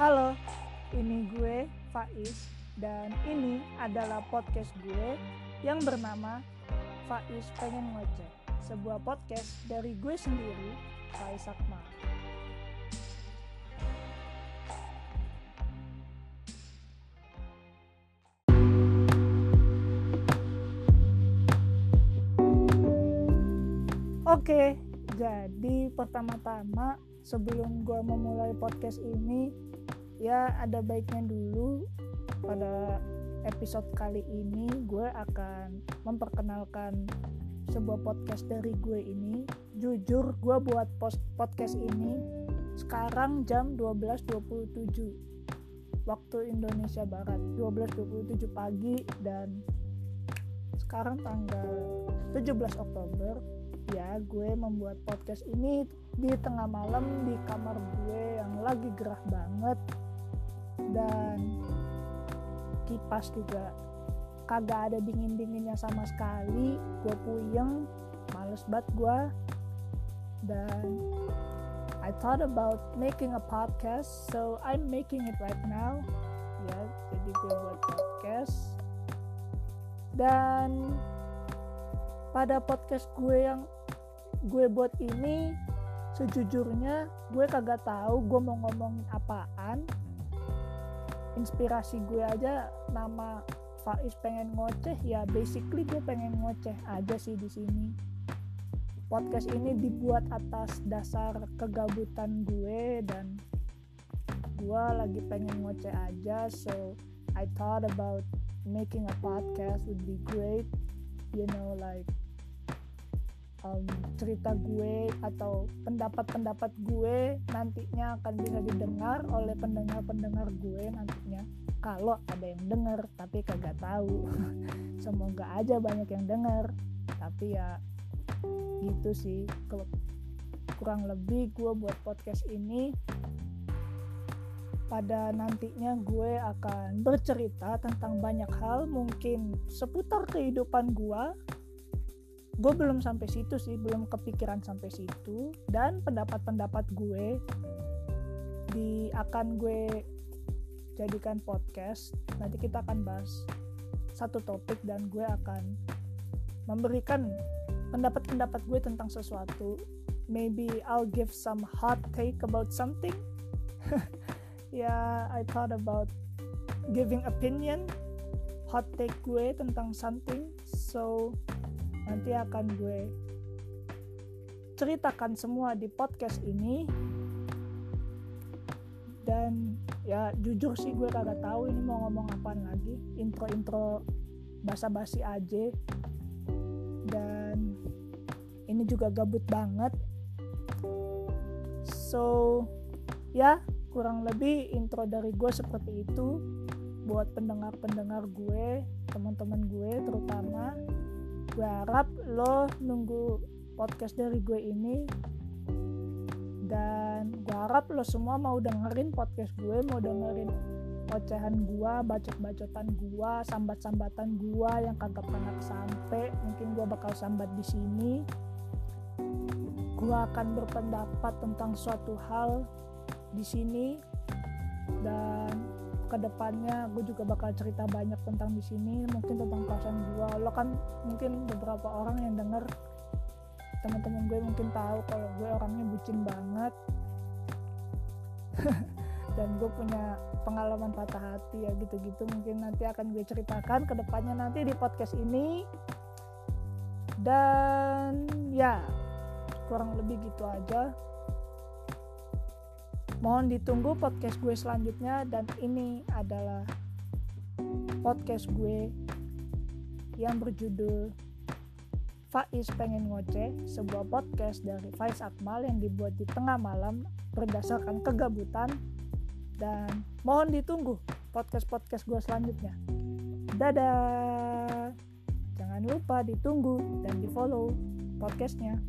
Halo, ini gue Faiz dan ini adalah podcast gue yang bernama Faiz Pengen Ngoceh. Sebuah podcast dari gue sendiri, Faiz Akmal. Oke, jadi pertama-tama sebelum gue memulai podcast ini ya ada baiknya dulu. Pada episode kali ini gue akan memperkenalkan sebuah podcast dari gue ini. Jujur gue buat post podcast ini sekarang jam 12.27 waktu Indonesia Barat. 12.27 pagi dan sekarang tanggal 17 Oktober. Ya gue membuat podcast ini di tengah malam di kamar gue yang lagi gerah banget dan kipas juga. Kagak ada dingin dinginnya sama sekali. Gue puyeng males banget gue dan I thought about making a podcast so I'm making it right now. Ya jadi gue buat podcast. Dan pada podcast gue yang gue buat ini sejujurnya gue kagak tahu gue mau ngomongin apaan inspirasi gue aja nama Faiz pengen ngoceh ya basically gue pengen ngoceh aja sih di sini. Podcast ini dibuat atas dasar kegabutan gue dan gue lagi pengen ngoceh aja so I thought about making a podcast would be great you know like um, cerita gue atau pendapat-pendapat gue nantinya akan bisa didengar oleh pendengar-pendengar gue nantinya. Kalau ada yang denger tapi kagak tahu. Semoga aja banyak yang denger. Tapi ya gitu sih. Kurang lebih gue buat podcast ini. Pada nantinya gue akan bercerita tentang banyak hal mungkin seputar kehidupan gue gue belum sampai situ sih belum kepikiran sampai situ. Dan pendapat-pendapat gue di akan gue jadikan podcast. Nanti kita akan bahas satu topik dan gue akan memberikan pendapat-pendapat gue tentang sesuatu. Maybe I'll give some hot take about something. Ya yeah, I thought about giving opinion hot take gue tentang something. So nanti akan gue ceritakan semua di podcast ini. Dan ya jujur sih gue kagak tahu ini mau ngomong apaan lagi. Intro-intro basa-basi aja. Dan ini juga gabut banget. So ya kurang lebih intro dari gue seperti itu. Buat pendengar-pendengar gue teman-teman gue terutama gue harap lo nunggu podcast dari gue ini. Dan gue harap lo semua mau dengerin podcast gue mau dengerin ocehan gue bacot-bacotan gue sambat-sambatan gue yang kagak pernah sampai. Mungkin gue bakal sambat di sini. Gue akan berpendapat tentang suatu hal di sini. Dan ke depannya gue juga bakal cerita banyak tentang di sini mungkin tentang perasaan gue lo kan mungkin beberapa orang yang denger teman-teman gue mungkin tahu kalau gue orangnya bucin banget. Dan gue punya pengalaman patah hati ya gitu-gitu. Mungkin nanti akan gue ceritakan ke depannya nanti di podcast ini. Dan ya kurang lebih gitu aja Mohon ditunggu podcast gue selanjutnya dan ini adalah podcast gue yang berjudul Faiz Pengen Ngoceh, sebuah podcast dari Faiz Akmal yang dibuat di tengah malam berdasarkan kegabutan dan mohon ditunggu podcast-podcast gue selanjutnya. Dadah! Jangan lupa ditunggu dan di follow podcastnya.